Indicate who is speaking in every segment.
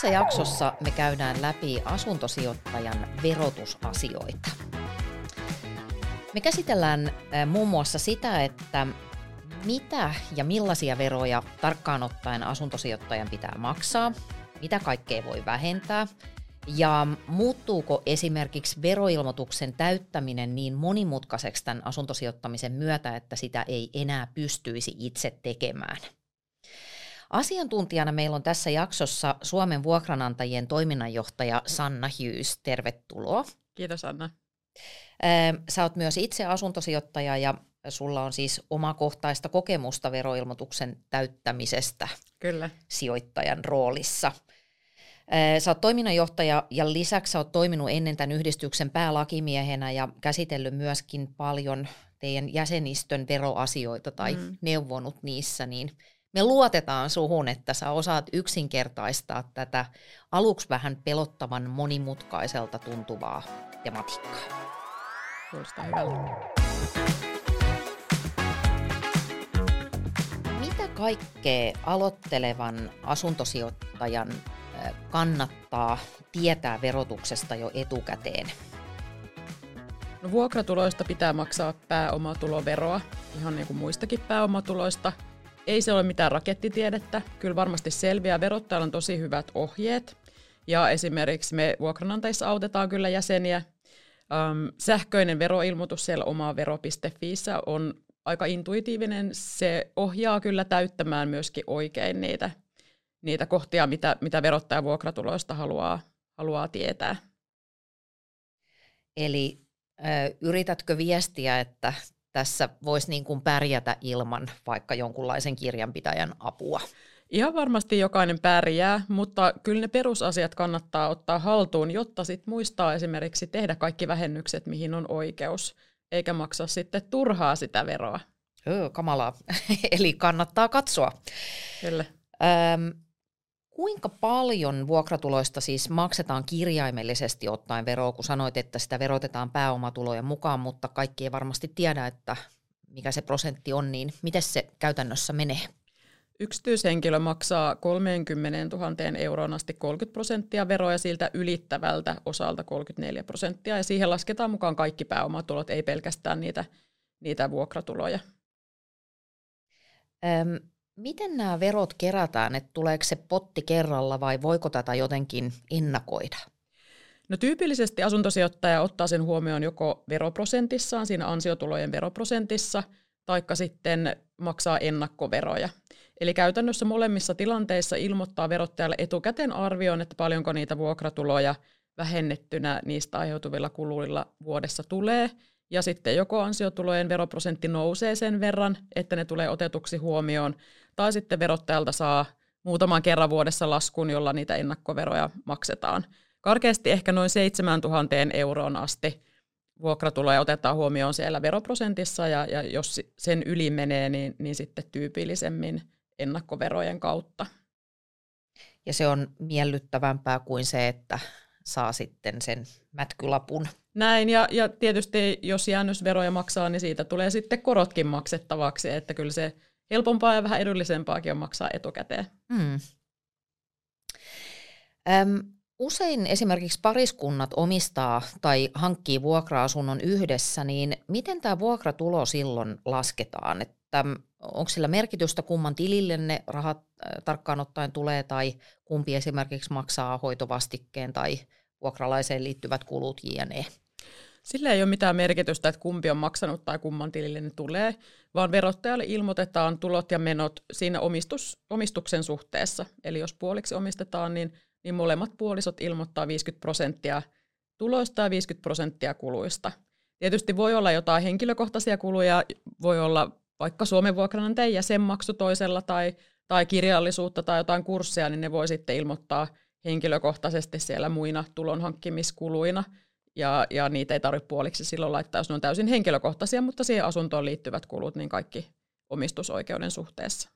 Speaker 1: Tässä jaksossa me käydään läpi asuntosijoittajan verotusasioita. Me käsitellään muun muassa sitä, että mitä ja millaisia veroja tarkkaan ottaen asuntosijoittajan pitää maksaa, mitä kaikkea voi vähentää ja muuttuuko esimerkiksi veroilmoituksen täyttäminen niin monimutkaiseksi tämän asuntosijoittamisen myötä, että sitä ei enää pystyisi itse tekemään. Asiantuntijana meillä on tässä jaksossa Suomen vuokranantajien toiminnanjohtaja Sanna Hughes. Tervetuloa.
Speaker 2: Kiitos Anna.
Speaker 1: Sä oot myös itse asuntosijoittaja ja sulla on siis omakohtaista kokemusta veroilmoituksen täyttämisestä
Speaker 2: Kyllä.
Speaker 1: sijoittajan roolissa. Sä oot toiminnanjohtaja ja lisäksi sä oot toiminut ennen tämän yhdistyksen päälakimiehenä ja käsitellyt myöskin paljon teidän jäsenistön veroasioita tai mm. neuvonut niissä, niin me luotetaan suhun, että sä osaat yksinkertaistaa tätä aluksi vähän pelottavan monimutkaiselta tuntuvaa tematiikkaa.
Speaker 2: Kuulostaa hyvältä.
Speaker 1: Mitä kaikkea aloittelevan asuntosijoittajan kannattaa tietää verotuksesta jo etukäteen?
Speaker 2: No, vuokratuloista pitää maksaa pääomatuloveroa, ihan niin kuin muistakin pääomatuloista. Ei se ole mitään rakettitiedettä, kyllä varmasti selviää. Verottajalla on tosi hyvät ohjeet. Ja esimerkiksi me vuokranantajissa autetaan kyllä jäseniä sähköinen veroilmoitus siellä oma vero.fiissä on aika intuitiivinen. Se ohjaa kyllä täyttämään myöskin oikein niitä, niitä kohtia, mitä, mitä verottaja vuokratuloista haluaa, haluaa tietää.
Speaker 1: Eli yritätkö viestiä, että tässä voisi niin kuin pärjätä ilman vaikka jonkunlaisen kirjanpitäjän apua?
Speaker 2: Ihan varmasti jokainen pärjää, mutta kyllä ne perusasiat kannattaa ottaa haltuun, jotta sit muistaa esimerkiksi tehdä kaikki vähennykset, mihin on oikeus, eikä maksaa sitten turhaa sitä veroa.
Speaker 1: Öö, kamalaa. Eli kannattaa katsoa.
Speaker 2: Kyllä.
Speaker 1: Öm, kuinka paljon vuokratuloista siis maksetaan kirjaimellisesti ottaen veroa, kun sanoit, että sitä verotetaan pääomatulojen mukaan, mutta kaikki ei varmasti tiedä, että mikä se prosentti on, niin miten se käytännössä menee?
Speaker 2: Yksityishenkilö maksaa 30 000 euroon asti 30 prosenttia veroa ja siltä ylittävältä osalta 34 prosenttia. Ja siihen lasketaan mukaan kaikki pääomatulot, ei pelkästään niitä, niitä vuokratuloja.
Speaker 1: Öm, miten nämä verot kerätään? Että tuleeko se potti kerralla vai voiko tätä jotenkin ennakoida?
Speaker 2: No tyypillisesti asuntosijoittaja ottaa sen huomioon joko veroprosentissaan, siinä ansiotulojen veroprosentissa, taikka sitten maksaa ennakkoveroja. Eli käytännössä molemmissa tilanteissa ilmoittaa verottajalle etukäteen arvioon, että paljonko niitä vuokratuloja vähennettynä niistä aiheutuvilla kuluilla vuodessa tulee. Ja sitten joko ansiotulojen veroprosentti nousee sen verran, että ne tulee otetuksi huomioon, tai sitten verottajalta saa muutaman kerran vuodessa laskun, jolla niitä ennakkoveroja maksetaan. Karkeasti ehkä noin 7000 euroon asti vuokratuloja otetaan huomioon siellä veroprosentissa, ja, ja jos sen yli menee, niin, niin sitten tyypillisemmin ennakkoverojen kautta.
Speaker 1: Ja se on miellyttävämpää kuin se, että saa sitten sen mätkylapun.
Speaker 2: Näin, ja, ja tietysti jos jäännösveroja maksaa, niin siitä tulee sitten korotkin maksettavaksi, että kyllä se helpompaa ja vähän edullisempaakin on maksaa etukäteen. Hmm.
Speaker 1: Öm, usein esimerkiksi pariskunnat omistaa tai hankkii vuokra-asunnon yhdessä, niin miten tämä vuokratulo silloin lasketaan? Että onko sillä merkitystä, kumman tilille ne rahat äh, tarkkaan ottaen tulee, tai kumpi esimerkiksi maksaa hoitovastikkeen tai vuokralaiseen liittyvät kulut jne.
Speaker 2: Sillä ei ole mitään merkitystä, että kumpi on maksanut tai kumman tilille ne tulee, vaan verottajalle ilmoitetaan tulot ja menot siinä omistus, omistuksen suhteessa. Eli jos puoliksi omistetaan, niin, niin molemmat puolisot ilmoittaa 50 prosenttia tuloista ja 50 prosenttia kuluista. Tietysti voi olla jotain henkilökohtaisia kuluja, voi olla vaikka Suomen vuokranantajan jäsenmaksu toisella tai, tai kirjallisuutta tai jotain kursseja, niin ne voi sitten ilmoittaa henkilökohtaisesti siellä muina tulonhankkimiskuluina. Ja, ja niitä ei tarvitse puoliksi silloin laittaa, jos ne on täysin henkilökohtaisia, mutta siihen asuntoon liittyvät kulut, niin kaikki omistusoikeuden suhteessa.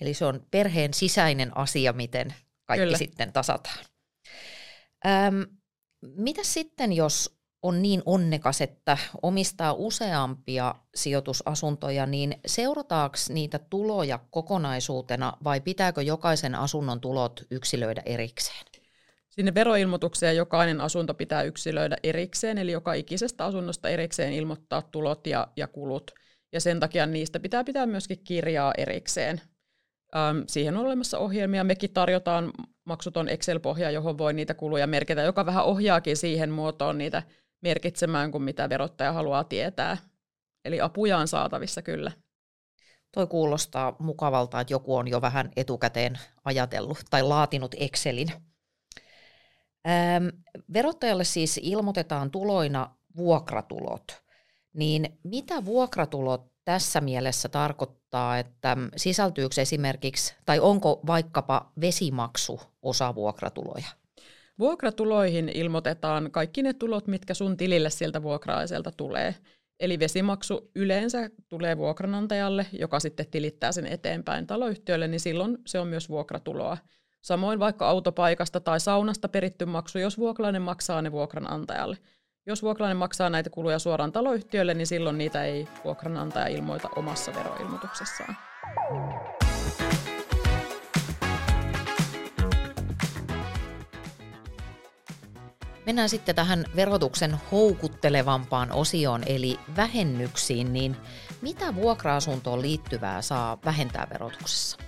Speaker 1: Eli se on perheen sisäinen asia, miten kaikki Kyllä. sitten tasataan. Öm, mitä sitten, jos on niin onnekas, että omistaa useampia sijoitusasuntoja, niin seurataanko niitä tuloja kokonaisuutena vai pitääkö jokaisen asunnon tulot yksilöidä erikseen?
Speaker 2: Sinne veroilmoitukseen jokainen asunto pitää yksilöidä erikseen, eli joka ikisestä asunnosta erikseen ilmoittaa tulot ja, ja kulut. Ja sen takia niistä pitää pitää myöskin kirjaa erikseen. Ähm, siihen on olemassa ohjelmia. Mekin tarjotaan maksuton Excel-pohja, johon voi niitä kuluja merkitä, joka vähän ohjaakin siihen muotoon niitä merkitsemään kuin mitä verottaja haluaa tietää. Eli apuja on saatavissa kyllä.
Speaker 1: Toi kuulostaa mukavalta, että joku on jo vähän etukäteen ajatellut tai laatinut Excelin. Verottajalle siis ilmoitetaan tuloina vuokratulot. Niin mitä vuokratulot tässä mielessä tarkoittaa, että sisältyykö esimerkiksi, tai onko vaikkapa vesimaksu osa vuokratuloja?
Speaker 2: Vuokratuloihin ilmoitetaan kaikki ne tulot, mitkä sun tilille sieltä vuokralaiselta tulee. Eli vesimaksu yleensä tulee vuokranantajalle, joka sitten tilittää sen eteenpäin taloyhtiölle, niin silloin se on myös vuokratuloa. Samoin vaikka autopaikasta tai saunasta peritty maksu, jos vuokralainen maksaa ne vuokranantajalle. Jos vuokralainen maksaa näitä kuluja suoraan taloyhtiölle, niin silloin niitä ei vuokranantaja ilmoita omassa veroilmoituksessaan.
Speaker 1: Mennään sitten tähän verotuksen houkuttelevampaan osioon, eli vähennyksiin, niin mitä vuokra-asuntoon liittyvää saa vähentää verotuksessa?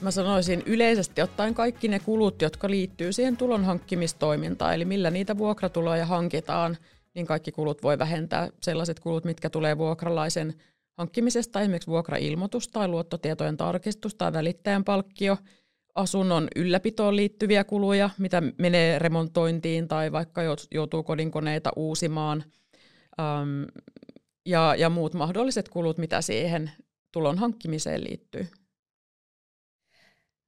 Speaker 2: Mä sanoisin yleisesti ottaen kaikki ne kulut, jotka liittyy siihen tulon hankkimistoimintaan, eli millä niitä vuokratuloja hankitaan, niin kaikki kulut voi vähentää sellaiset kulut, mitkä tulee vuokralaisen hankkimisesta, esimerkiksi vuokrailmoitus tai luottotietojen tarkistus tai välittäjän palkkio – asunnon ylläpitoon liittyviä kuluja, mitä menee remontointiin tai vaikka joutuu kodinkoneita uusimaan ja, ja muut mahdolliset kulut, mitä siihen tulon hankkimiseen liittyy.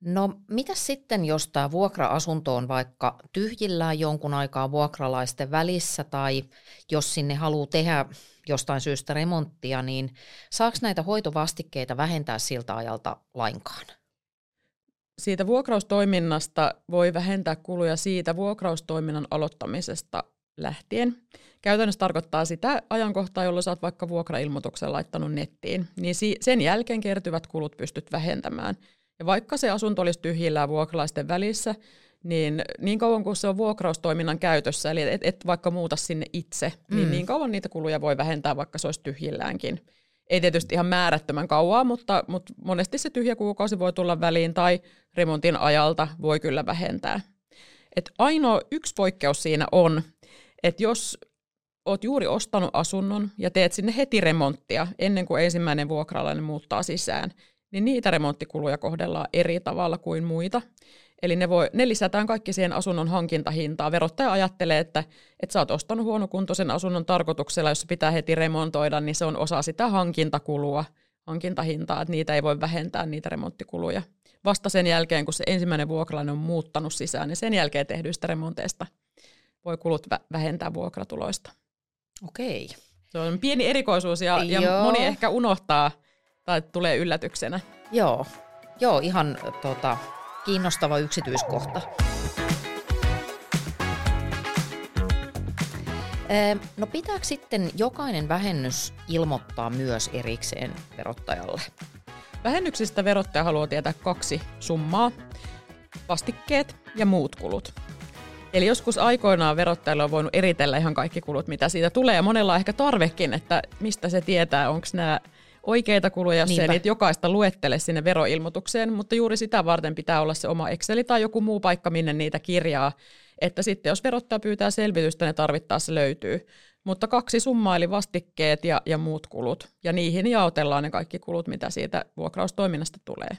Speaker 1: No mitä sitten, jos tämä vuokra-asunto on vaikka tyhjillään jonkun aikaa vuokralaisten välissä tai jos sinne haluaa tehdä jostain syystä remonttia, niin saako näitä hoitovastikkeita vähentää siltä ajalta lainkaan?
Speaker 2: siitä vuokraustoiminnasta voi vähentää kuluja siitä vuokraustoiminnan aloittamisesta lähtien. Käytännössä tarkoittaa sitä ajankohtaa, jolloin saat vaikka vuokrailmoituksen laittanut nettiin, niin sen jälkeen kertyvät kulut pystyt vähentämään. Ja vaikka se asunto olisi tyhjillään vuokralaisten välissä, niin niin kauan kuin se on vuokraustoiminnan käytössä, eli et, et vaikka muuta sinne itse, niin mm. niin niin kauan niitä kuluja voi vähentää, vaikka se olisi tyhjilläänkin ei tietysti ihan määrättömän kauaa, mutta, mutta monesti se tyhjä kuukausi voi tulla väliin tai remontin ajalta voi kyllä vähentää. Et ainoa yksi poikkeus siinä on, että jos oot juuri ostanut asunnon ja teet sinne heti remonttia ennen kuin ensimmäinen vuokralainen muuttaa sisään, niin niitä remonttikuluja kohdellaan eri tavalla kuin muita. Eli ne, voi, ne lisätään kaikki siihen asunnon hankintahintaan. Verottaja ajattelee, että, että sä oot ostanut huonokuntoisen asunnon tarkoituksella, jos pitää heti remontoida, niin se on osa sitä hankintakulua, hankintahintaa, että niitä ei voi vähentää niitä remonttikuluja. Vasta sen jälkeen, kun se ensimmäinen vuokralainen on muuttanut sisään, niin sen jälkeen tehdyistä remonteista voi kulut vähentää vuokratuloista.
Speaker 1: Okei.
Speaker 2: Se on pieni erikoisuus ja, ja moni ehkä unohtaa tai tulee yllätyksenä.
Speaker 1: Joo, Joo ihan tota, kiinnostava yksityiskohta. No pitääkö sitten jokainen vähennys ilmoittaa myös erikseen verottajalle?
Speaker 2: Vähennyksistä verottaja haluaa tietää kaksi summaa, vastikkeet ja muut kulut. Eli joskus aikoinaan verottajalle on voinut eritellä ihan kaikki kulut, mitä siitä tulee, ja monella on ehkä tarvekin, että mistä se tietää, onko nämä oikeita kuluja, jos Niinpä. ei niitä jokaista luettele sinne veroilmoitukseen, mutta juuri sitä varten pitää olla se oma Exceli tai joku muu paikka, minne niitä kirjaa, että sitten jos verottaja pyytää selvitystä, ne tarvittaessa löytyy. Mutta kaksi summaa, eli vastikkeet ja, ja muut kulut, ja niihin jaotellaan ne kaikki kulut, mitä siitä vuokraustoiminnasta tulee.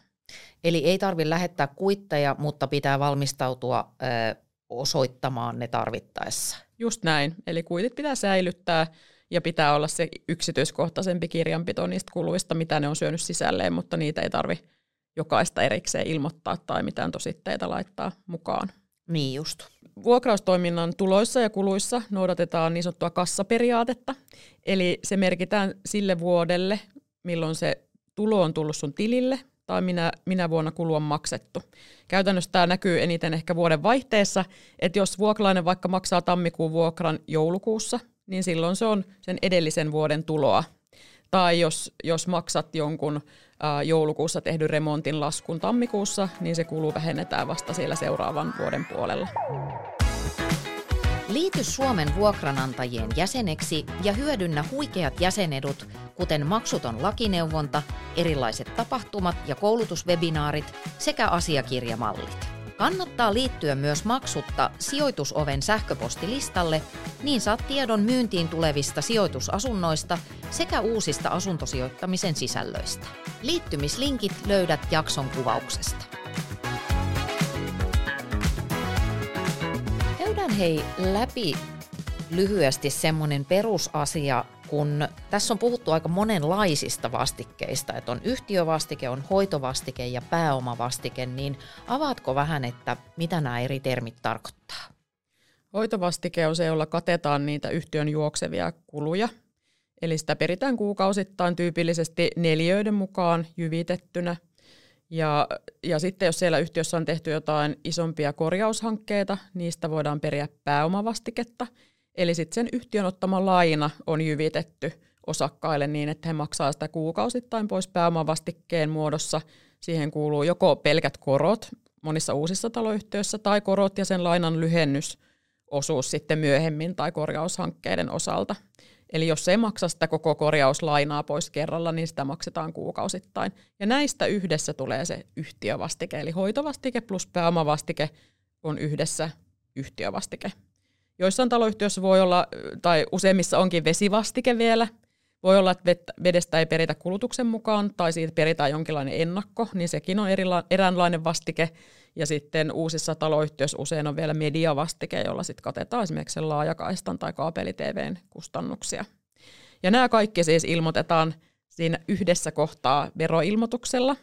Speaker 1: Eli ei tarvitse lähettää kuitteja, mutta pitää valmistautua ö, osoittamaan ne tarvittaessa.
Speaker 2: Just näin, eli kuitit pitää säilyttää, ja pitää olla se yksityiskohtaisempi kirjanpito niistä kuluista, mitä ne on syönyt sisälleen, mutta niitä ei tarvi jokaista erikseen ilmoittaa tai mitään tositteita laittaa mukaan.
Speaker 1: Niin just.
Speaker 2: Vuokraustoiminnan tuloissa ja kuluissa noudatetaan niin sanottua kassaperiaatetta, eli se merkitään sille vuodelle, milloin se tulo on tullut sun tilille, tai minä, minä vuonna kulua maksettu. Käytännössä tämä näkyy eniten ehkä vuoden vaihteessa, että jos vuokralainen vaikka maksaa tammikuun vuokran joulukuussa, niin silloin se on sen edellisen vuoden tuloa. Tai jos, jos maksat jonkun ää, joulukuussa tehdyn remontin laskun tammikuussa, niin se kuluu vähennetään vasta siellä seuraavan vuoden puolella.
Speaker 1: Liity Suomen vuokranantajien jäseneksi ja hyödynnä huikeat jäsenedut, kuten maksuton lakineuvonta, erilaiset tapahtumat ja koulutuswebinaarit sekä asiakirjamallit. Kannattaa liittyä myös maksutta sijoitusoven sähköpostilistalle, niin saat tiedon myyntiin tulevista sijoitusasunnoista sekä uusista asuntosijoittamisen sisällöistä. Liittymislinkit löydät jakson kuvauksesta. Käydään hei läpi lyhyesti semmoinen perusasia, kun tässä on puhuttu aika monenlaisista vastikkeista, että on yhtiövastike, on hoitovastike ja pääomavastike, niin avaatko vähän, että mitä nämä eri termit tarkoittaa?
Speaker 2: Hoitovastike on se, jolla katetaan niitä yhtiön juoksevia kuluja. Eli sitä peritään kuukausittain tyypillisesti neljöiden mukaan jyvitettynä. Ja, ja sitten jos siellä yhtiössä on tehty jotain isompia korjaushankkeita, niistä voidaan periä pääomavastiketta – Eli sitten sen yhtiön ottama laina on jyvitetty osakkaille niin, että he maksaa sitä kuukausittain pois pääomavastikkeen muodossa. Siihen kuuluu joko pelkät korot monissa uusissa taloyhtiöissä tai korot ja sen lainan lyhennysosuus sitten myöhemmin tai korjaushankkeiden osalta. Eli jos ei maksa sitä koko korjauslainaa pois kerralla, niin sitä maksetaan kuukausittain. Ja näistä yhdessä tulee se yhtiövastike, eli hoitovastike plus pääomavastike on yhdessä yhtiövastike. Joissain taloyhtiöissä voi olla, tai useimmissa onkin vesivastike vielä. Voi olla, että vedestä ei peritä kulutuksen mukaan, tai siitä peritään jonkinlainen ennakko, niin sekin on erila- eräänlainen vastike. Ja sitten uusissa taloyhtiöissä usein on vielä mediavastike, jolla sitten katetaan esimerkiksi laajakaistan tai kaapelitvn kustannuksia. Ja nämä kaikki siis ilmoitetaan siinä yhdessä kohtaa veroilmoituksella.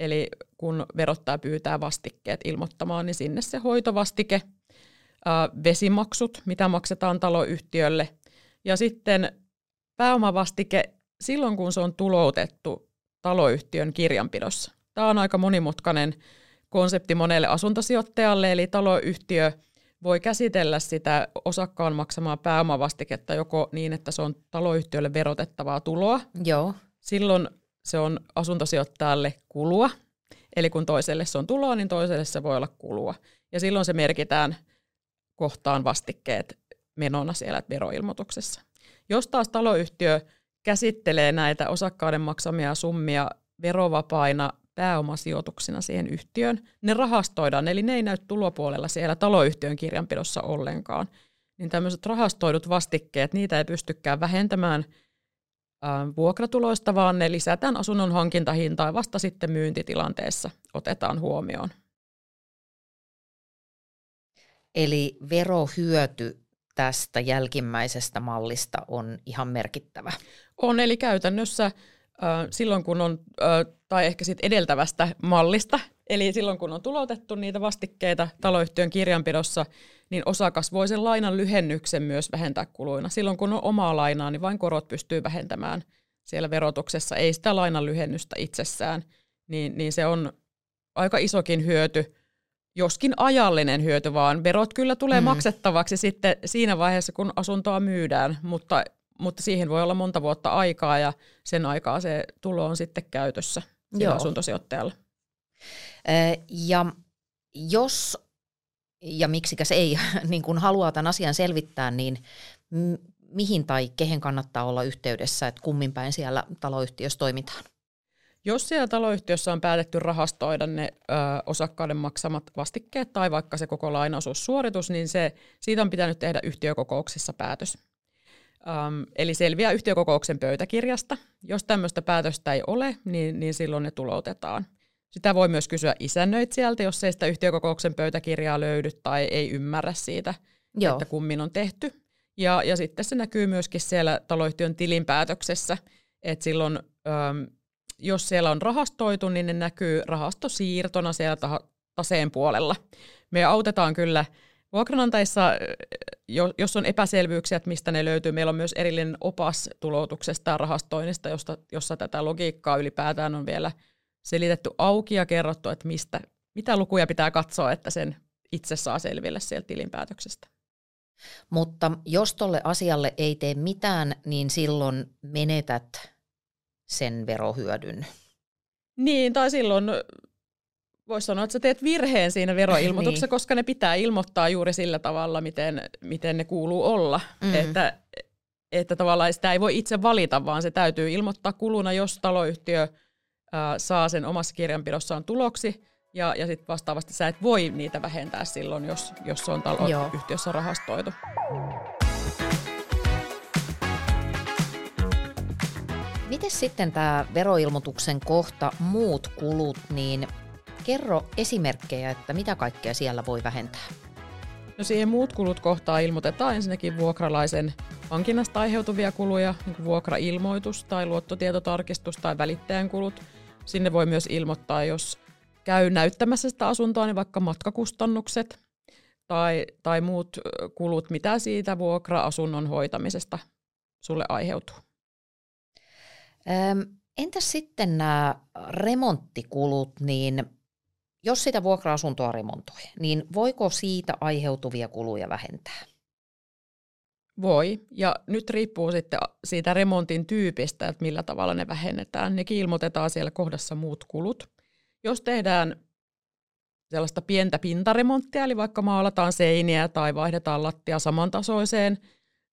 Speaker 2: Eli kun verottaja pyytää vastikkeet ilmoittamaan, niin sinne se hoitovastike – vesimaksut, mitä maksetaan taloyhtiölle, ja sitten pääomavastike silloin, kun se on tuloutettu taloyhtiön kirjanpidossa. Tämä on aika monimutkainen konsepti monelle asuntosijoittajalle, eli taloyhtiö voi käsitellä sitä osakkaan maksamaa pääomavastiketta joko niin, että se on taloyhtiölle verotettavaa tuloa.
Speaker 1: Joo.
Speaker 2: Silloin se on asuntosijoittajalle kulua, eli kun toiselle se on tuloa, niin toiselle se voi olla kulua. Ja silloin se merkitään – kohtaan vastikkeet menona siellä veroilmoituksessa. Jos taas taloyhtiö käsittelee näitä osakkaiden maksamia summia verovapaina pääomasijoituksina siihen yhtiöön, ne rahastoidaan, eli ne ei näy tulopuolella siellä taloyhtiön kirjanpidossa ollenkaan. Niin tämmöiset rahastoidut vastikkeet, niitä ei pystykään vähentämään vuokratuloista, vaan ne lisätään asunnon hankintahintaan vasta sitten myyntitilanteessa otetaan huomioon.
Speaker 1: Eli verohyöty tästä jälkimmäisestä mallista on ihan merkittävä.
Speaker 2: On, eli käytännössä silloin kun on, tai ehkä sitten edeltävästä mallista, eli silloin kun on tulotettu niitä vastikkeita taloyhtiön kirjanpidossa, niin osakas voi sen lainan lyhennyksen myös vähentää kuluina. Silloin kun on omaa lainaa, niin vain korot pystyy vähentämään siellä verotuksessa, ei sitä lainan lyhennystä itsessään, niin, niin se on aika isokin hyöty joskin ajallinen hyöty, vaan verot kyllä tulee mm. maksettavaksi sitten siinä vaiheessa, kun asuntoa myydään, mutta, mutta siihen voi olla monta vuotta aikaa ja sen aikaa se tulo on sitten käytössä Joo. asuntosijoittajalla.
Speaker 1: Ja jos ja miksikäs ei, niin kun haluaa tämän asian selvittää, niin mihin tai kehen kannattaa olla yhteydessä, että kummin päin siellä taloyhtiössä toimitaan?
Speaker 2: Jos siellä taloyhtiössä on päätetty rahastoida ne ö, osakkaiden maksamat vastikkeet tai vaikka se koko lainaosuussuoritus, niin se, siitä on pitänyt tehdä yhtiökokouksessa päätös. Öm, eli selviää yhtiökokouksen pöytäkirjasta. Jos tämmöistä päätöstä ei ole, niin, niin silloin ne tuloutetaan. Sitä voi myös kysyä isännöitsijältä, jos ei sitä yhtiökokouksen pöytäkirjaa löydy tai ei ymmärrä siitä, Joo. että kummin on tehty. Ja, ja sitten se näkyy myöskin siellä taloyhtiön tilinpäätöksessä, että silloin öm, jos siellä on rahastoitu, niin ne näkyy rahastosiirtona siellä taseen puolella. Me autetaan kyllä vuokranantajissa, jos on epäselvyyksiä, että mistä ne löytyy. Meillä on myös erillinen opas tuloutuksesta ja rahastoinnista, josta, jossa tätä logiikkaa ylipäätään on vielä selitetty auki ja kerrottu, että mistä, mitä lukuja pitää katsoa, että sen itse saa selville sieltä tilinpäätöksestä.
Speaker 1: Mutta jos tolle asialle ei tee mitään, niin silloin menetät sen verohyödyn.
Speaker 2: Niin, tai silloin voisi sanoa, että sä teet virheen siinä veroilmoituksessa, niin. koska ne pitää ilmoittaa juuri sillä tavalla, miten, miten ne kuuluu olla. Mm. Että, että tavallaan sitä ei voi itse valita, vaan se täytyy ilmoittaa kuluna, jos taloyhtiö ää, saa sen omassa kirjanpidossaan tuloksi. Ja, ja sitten vastaavasti sä et voi niitä vähentää silloin, jos, jos se on taloyhtiössä rahastoitu.
Speaker 1: Miten sitten tämä veroilmoituksen kohta muut kulut, niin kerro esimerkkejä, että mitä kaikkea siellä voi vähentää?
Speaker 2: No siihen muut kulut kohtaa ilmoitetaan ensinnäkin vuokralaisen hankinnasta aiheutuvia kuluja, niin kuin vuokrailmoitus tai luottotietotarkistus tai välittäjän kulut. Sinne voi myös ilmoittaa, jos käy näyttämässä sitä asuntoa, niin vaikka matkakustannukset tai, tai muut kulut, mitä siitä vuokra-asunnon hoitamisesta sulle aiheutuu.
Speaker 1: Entäs sitten nämä remonttikulut, niin jos sitä vuokra-asuntoa remontoi, niin voiko siitä aiheutuvia kuluja vähentää?
Speaker 2: Voi, ja nyt riippuu sitten siitä remontin tyypistä, että millä tavalla ne vähennetään. Ne ilmoitetaan siellä kohdassa muut kulut. Jos tehdään sellaista pientä pintaremonttia, eli vaikka maalataan seiniä tai vaihdetaan lattia samantasoiseen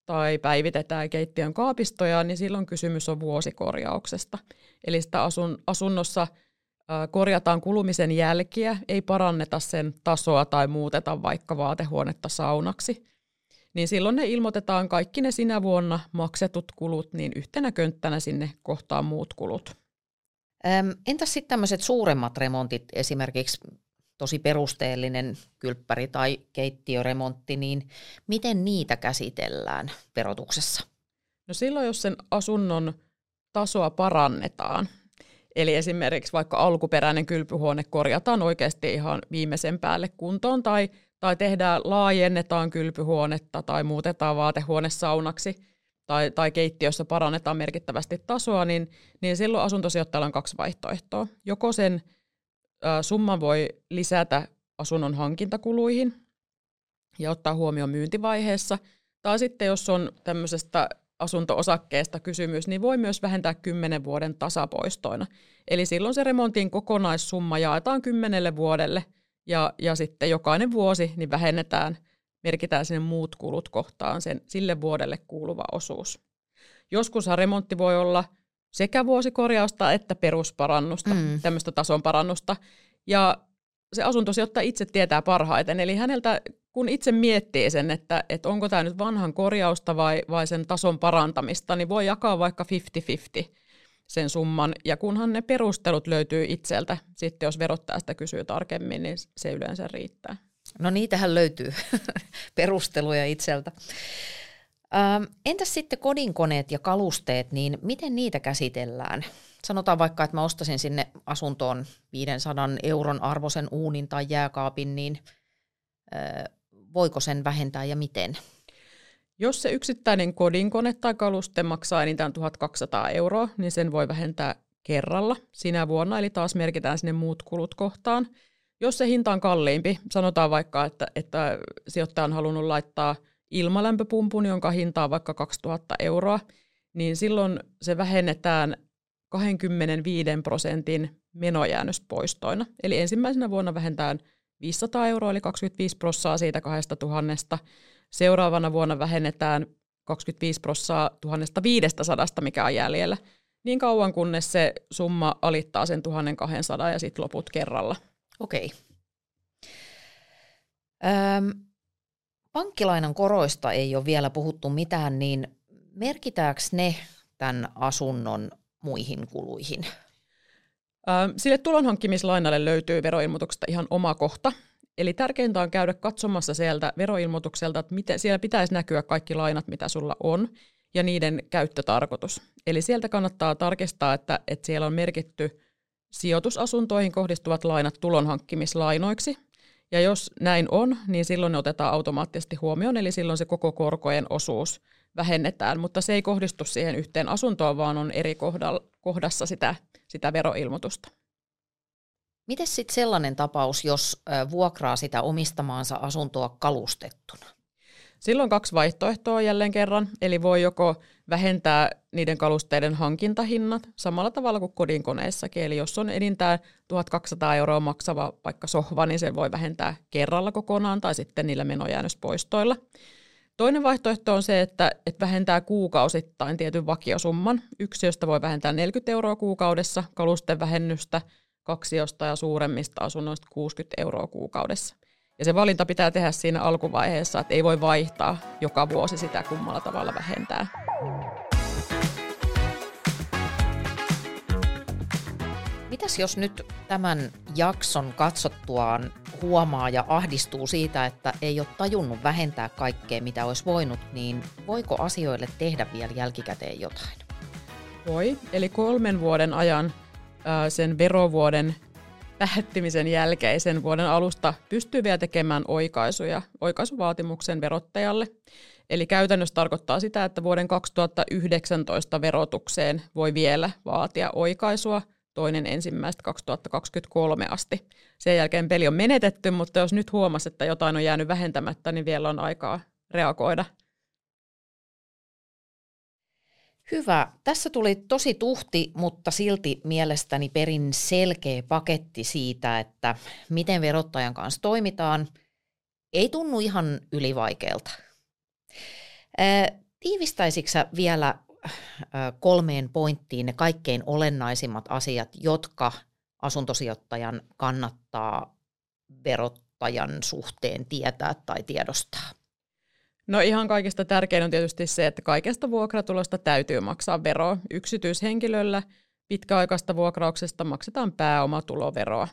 Speaker 2: tai päivitetään keittiön kaapistoja, niin silloin kysymys on vuosikorjauksesta. Eli sitä asun, asunnossa korjataan kulumisen jälkiä, ei paranneta sen tasoa tai muuteta vaikka vaatehuonetta saunaksi. Niin silloin ne ilmoitetaan kaikki ne sinä vuonna maksetut kulut, niin yhtenä könttänä sinne kohtaan muut kulut.
Speaker 1: Entäs sitten tämmöiset suuremmat remontit, esimerkiksi tosi perusteellinen kylppäri tai keittiöremontti, niin miten niitä käsitellään verotuksessa?
Speaker 2: No silloin, jos sen asunnon tasoa parannetaan, eli esimerkiksi vaikka alkuperäinen kylpyhuone korjataan oikeasti ihan viimeisen päälle kuntoon tai, tai tehdään, laajennetaan kylpyhuonetta tai muutetaan vaatehuone saunaksi, tai, tai keittiössä parannetaan merkittävästi tasoa, niin, niin silloin asuntosijoittajalla on kaksi vaihtoehtoa. Joko sen summan voi lisätä asunnon hankintakuluihin ja ottaa huomioon myyntivaiheessa, tai sitten jos on tämmöisestä asunto-osakkeesta kysymys, niin voi myös vähentää 10 vuoden tasapoistoina. Eli silloin se remontin kokonaissumma jaetaan kymmenelle vuodelle, ja, ja sitten jokainen vuosi niin vähennetään – merkitään sinne muut kulut kohtaan sen sille vuodelle kuuluva osuus. Joskus remontti voi olla sekä vuosikorjausta että perusparannusta, mm. tämmöistä tason parannusta. Ja se asuntosijoittaja itse tietää parhaiten, eli häneltä kun itse miettii sen, että, että onko tämä nyt vanhan korjausta vai, vai sen tason parantamista, niin voi jakaa vaikka 50-50 sen summan. Ja kunhan ne perustelut löytyy itseltä, sitten jos verottaja sitä kysyy tarkemmin, niin se yleensä riittää.
Speaker 1: No niitähän löytyy perusteluja itseltä. Ähm, entäs sitten kodinkoneet ja kalusteet, niin miten niitä käsitellään? Sanotaan vaikka, että mä ostasin sinne asuntoon 500 euron arvoisen uunin tai jääkaapin, niin voiko sen vähentää ja miten?
Speaker 2: Jos se yksittäinen kodinkone tai kaluste maksaa enintään 1200 euroa, niin sen voi vähentää kerralla sinä vuonna, eli taas merkitään sinne muut kulut kohtaan – jos se hinta on kalliimpi, sanotaan vaikka, että, että sijoittaja on halunnut laittaa ilmalämpöpumpun, jonka hinta on vaikka 2000 euroa, niin silloin se vähennetään 25 prosentin menojäännöspoistoina. Eli ensimmäisenä vuonna vähentään 500 euroa, eli 25 prossaa siitä 2000. Seuraavana vuonna vähennetään 25 prossaa 1500, mikä on jäljellä, niin kauan kunnes se summa alittaa sen 1200 ja sitten loput kerralla.
Speaker 1: Okei. Öm, pankkilainan koroista ei ole vielä puhuttu mitään, niin merkitäänkö ne tämän asunnon muihin kuluihin?
Speaker 2: Sille tulonhankkimislainalle löytyy veroilmoituksesta ihan oma kohta. Eli tärkeintä on käydä katsomassa sieltä veroilmoitukselta, että miten, siellä pitäisi näkyä kaikki lainat, mitä sulla on, ja niiden käyttötarkoitus. Eli sieltä kannattaa tarkistaa, että, että siellä on merkitty sijoitusasuntoihin kohdistuvat lainat tulonhankkimislainoiksi. Ja jos näin on, niin silloin ne otetaan automaattisesti huomioon, eli silloin se koko korkojen osuus vähennetään, mutta se ei kohdistu siihen yhteen asuntoon, vaan on eri kohdassa sitä, sitä veroilmoitusta.
Speaker 1: Miten sitten sellainen tapaus, jos vuokraa sitä omistamaansa asuntoa kalustettuna?
Speaker 2: Silloin kaksi vaihtoehtoa jälleen kerran, eli voi joko vähentää niiden kalusteiden hankintahinnat samalla tavalla kuin kodinkoneissakin, eli jos on enintään 1200 euroa maksava vaikka sohva, niin sen voi vähentää kerralla kokonaan tai sitten niillä menojäännöspoistoilla. Toinen vaihtoehto on se, että, että vähentää kuukausittain tietyn vakiosumman. Yksiöstä voi vähentää 40 euroa kuukaudessa, kalusten vähennystä kaksiosta ja suuremmista asunnoista 60 euroa kuukaudessa. Ja se valinta pitää tehdä siinä alkuvaiheessa, että ei voi vaihtaa joka vuosi sitä kummalla tavalla vähentää.
Speaker 1: Mitäs jos nyt tämän jakson katsottuaan huomaa ja ahdistuu siitä, että ei ole tajunnut vähentää kaikkea, mitä olisi voinut, niin voiko asioille tehdä vielä jälkikäteen jotain?
Speaker 2: Voi, eli kolmen vuoden ajan sen verovuoden päättymisen jälkeisen vuoden alusta pystyy vielä tekemään oikaisuja oikaisuvaatimuksen verottajalle. Eli käytännössä tarkoittaa sitä, että vuoden 2019 verotukseen voi vielä vaatia oikaisua toinen ensimmäistä 2023 asti. Sen jälkeen peli on menetetty, mutta jos nyt huomasi, että jotain on jäänyt vähentämättä, niin vielä on aikaa reagoida
Speaker 1: Hyvä. Tässä tuli tosi tuhti, mutta silti mielestäni perin selkeä paketti siitä, että miten verottajan kanssa toimitaan. Ei tunnu ihan ylivaikealta. Tiivistäisikö vielä kolmeen pointtiin ne kaikkein olennaisimmat asiat, jotka asuntosijoittajan kannattaa verottajan suhteen tietää tai tiedostaa?
Speaker 2: No ihan kaikista tärkein on tietysti se, että kaikesta vuokratulosta täytyy maksaa veroa. Yksityishenkilöllä pitkäaikaista vuokrauksesta maksetaan pääomatuloveroa.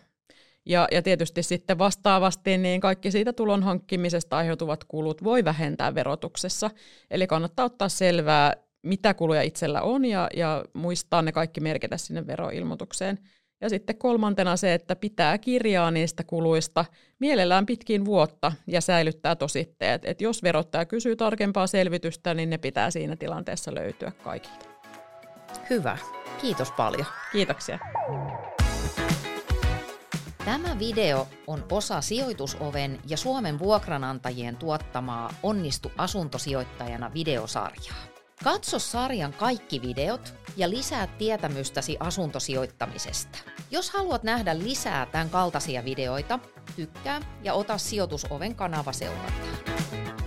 Speaker 2: Ja, ja tietysti sitten vastaavasti niin kaikki siitä tulon hankkimisesta aiheutuvat kulut voi vähentää verotuksessa. Eli kannattaa ottaa selvää, mitä kuluja itsellä on ja, ja muistaa ne kaikki merkitä sinne veroilmoitukseen. Ja sitten kolmantena se, että pitää kirjaa niistä kuluista mielellään pitkin vuotta ja säilyttää tositteet. Et jos verottaja kysyy tarkempaa selvitystä, niin ne pitää siinä tilanteessa löytyä kaikilta.
Speaker 1: Hyvä. Kiitos paljon.
Speaker 2: Kiitoksia.
Speaker 1: Tämä video on osa Sijoitusoven ja Suomen vuokranantajien tuottamaa Onnistu asuntosijoittajana videosarjaa. Katso sarjan kaikki videot ja lisää tietämystäsi asuntosijoittamisesta. Jos haluat nähdä lisää tämän kaltaisia videoita, tykkää ja ota sijoitusoven kanava seurantaan.